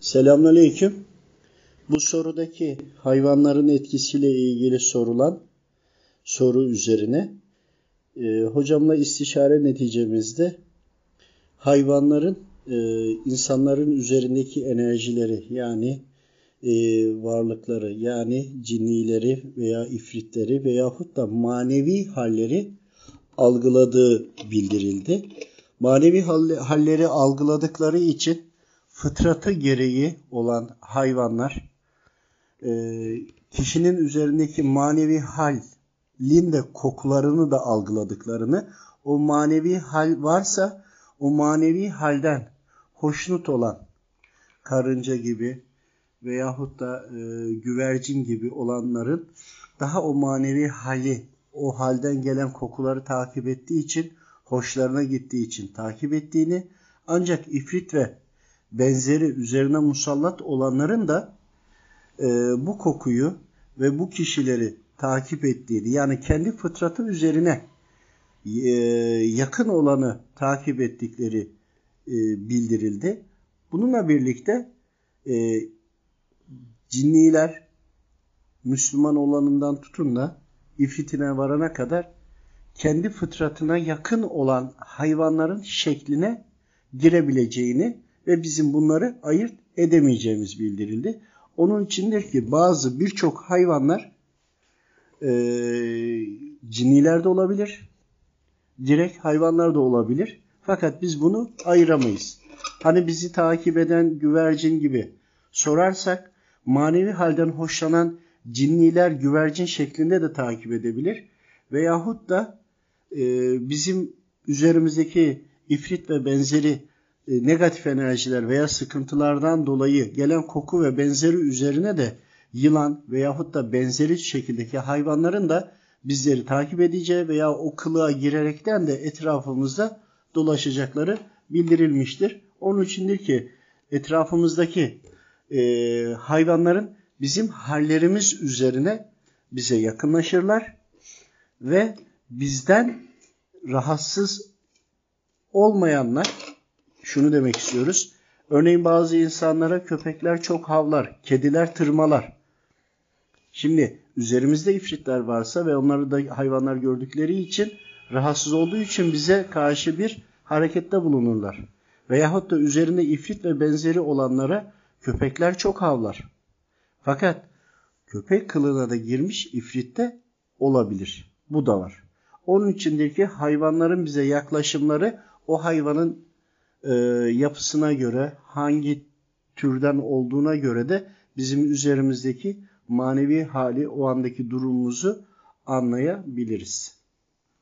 Selamünaleyküm. Bu sorudaki hayvanların etkisiyle ilgili sorulan soru üzerine e, hocamla istişare neticemizde hayvanların e, insanların üzerindeki enerjileri yani e, varlıkları yani cinnileri veya ifritleri veyahut da manevi halleri algıladığı bildirildi. Manevi halleri algıladıkları için fıtratı gereği olan hayvanlar e, kişinin üzerindeki manevi halin de kokularını da algıladıklarını o manevi hal varsa o manevi halden hoşnut olan karınca gibi veyahut da e, güvercin gibi olanların daha o manevi hali o halden gelen kokuları takip ettiği için hoşlarına gittiği için takip ettiğini ancak ifrit ve benzeri üzerine musallat olanların da e, bu kokuyu ve bu kişileri takip ettiğini yani kendi fıtratı üzerine e, yakın olanı takip ettikleri e, bildirildi. Bununla birlikte e, cinniler Müslüman olanından tutun da ifritine varana kadar kendi fıtratına yakın olan hayvanların şekline girebileceğini ve bizim bunları ayırt edemeyeceğimiz bildirildi. Onun içindir ki bazı birçok hayvanlar e, cinniler de olabilir, direkt hayvanlar da olabilir. Fakat biz bunu ayıramayız. Hani bizi takip eden güvercin gibi sorarsak manevi halden hoşlanan cinniler güvercin şeklinde de takip edebilir. Veyahut da e, bizim üzerimizdeki ifrit ve benzeri negatif enerjiler veya sıkıntılardan dolayı gelen koku ve benzeri üzerine de yılan veyahut da benzeri şekildeki hayvanların da bizleri takip edeceği veya o kılığa girerekten de etrafımızda dolaşacakları bildirilmiştir. Onun içindir ki etrafımızdaki e, hayvanların bizim hallerimiz üzerine bize yakınlaşırlar ve bizden rahatsız olmayanlar şunu demek istiyoruz. Örneğin bazı insanlara köpekler çok havlar, kediler tırmalar. Şimdi üzerimizde ifritler varsa ve onları da hayvanlar gördükleri için rahatsız olduğu için bize karşı bir harekette bulunurlar. Veyahut da üzerinde ifrit ve benzeri olanlara köpekler çok havlar. Fakat köpek kılığına da girmiş ifritte olabilir. Bu da var. Onun içindeki hayvanların bize yaklaşımları o hayvanın e, yapısına göre, hangi türden olduğuna göre de bizim üzerimizdeki manevi hali, o andaki durumumuzu anlayabiliriz.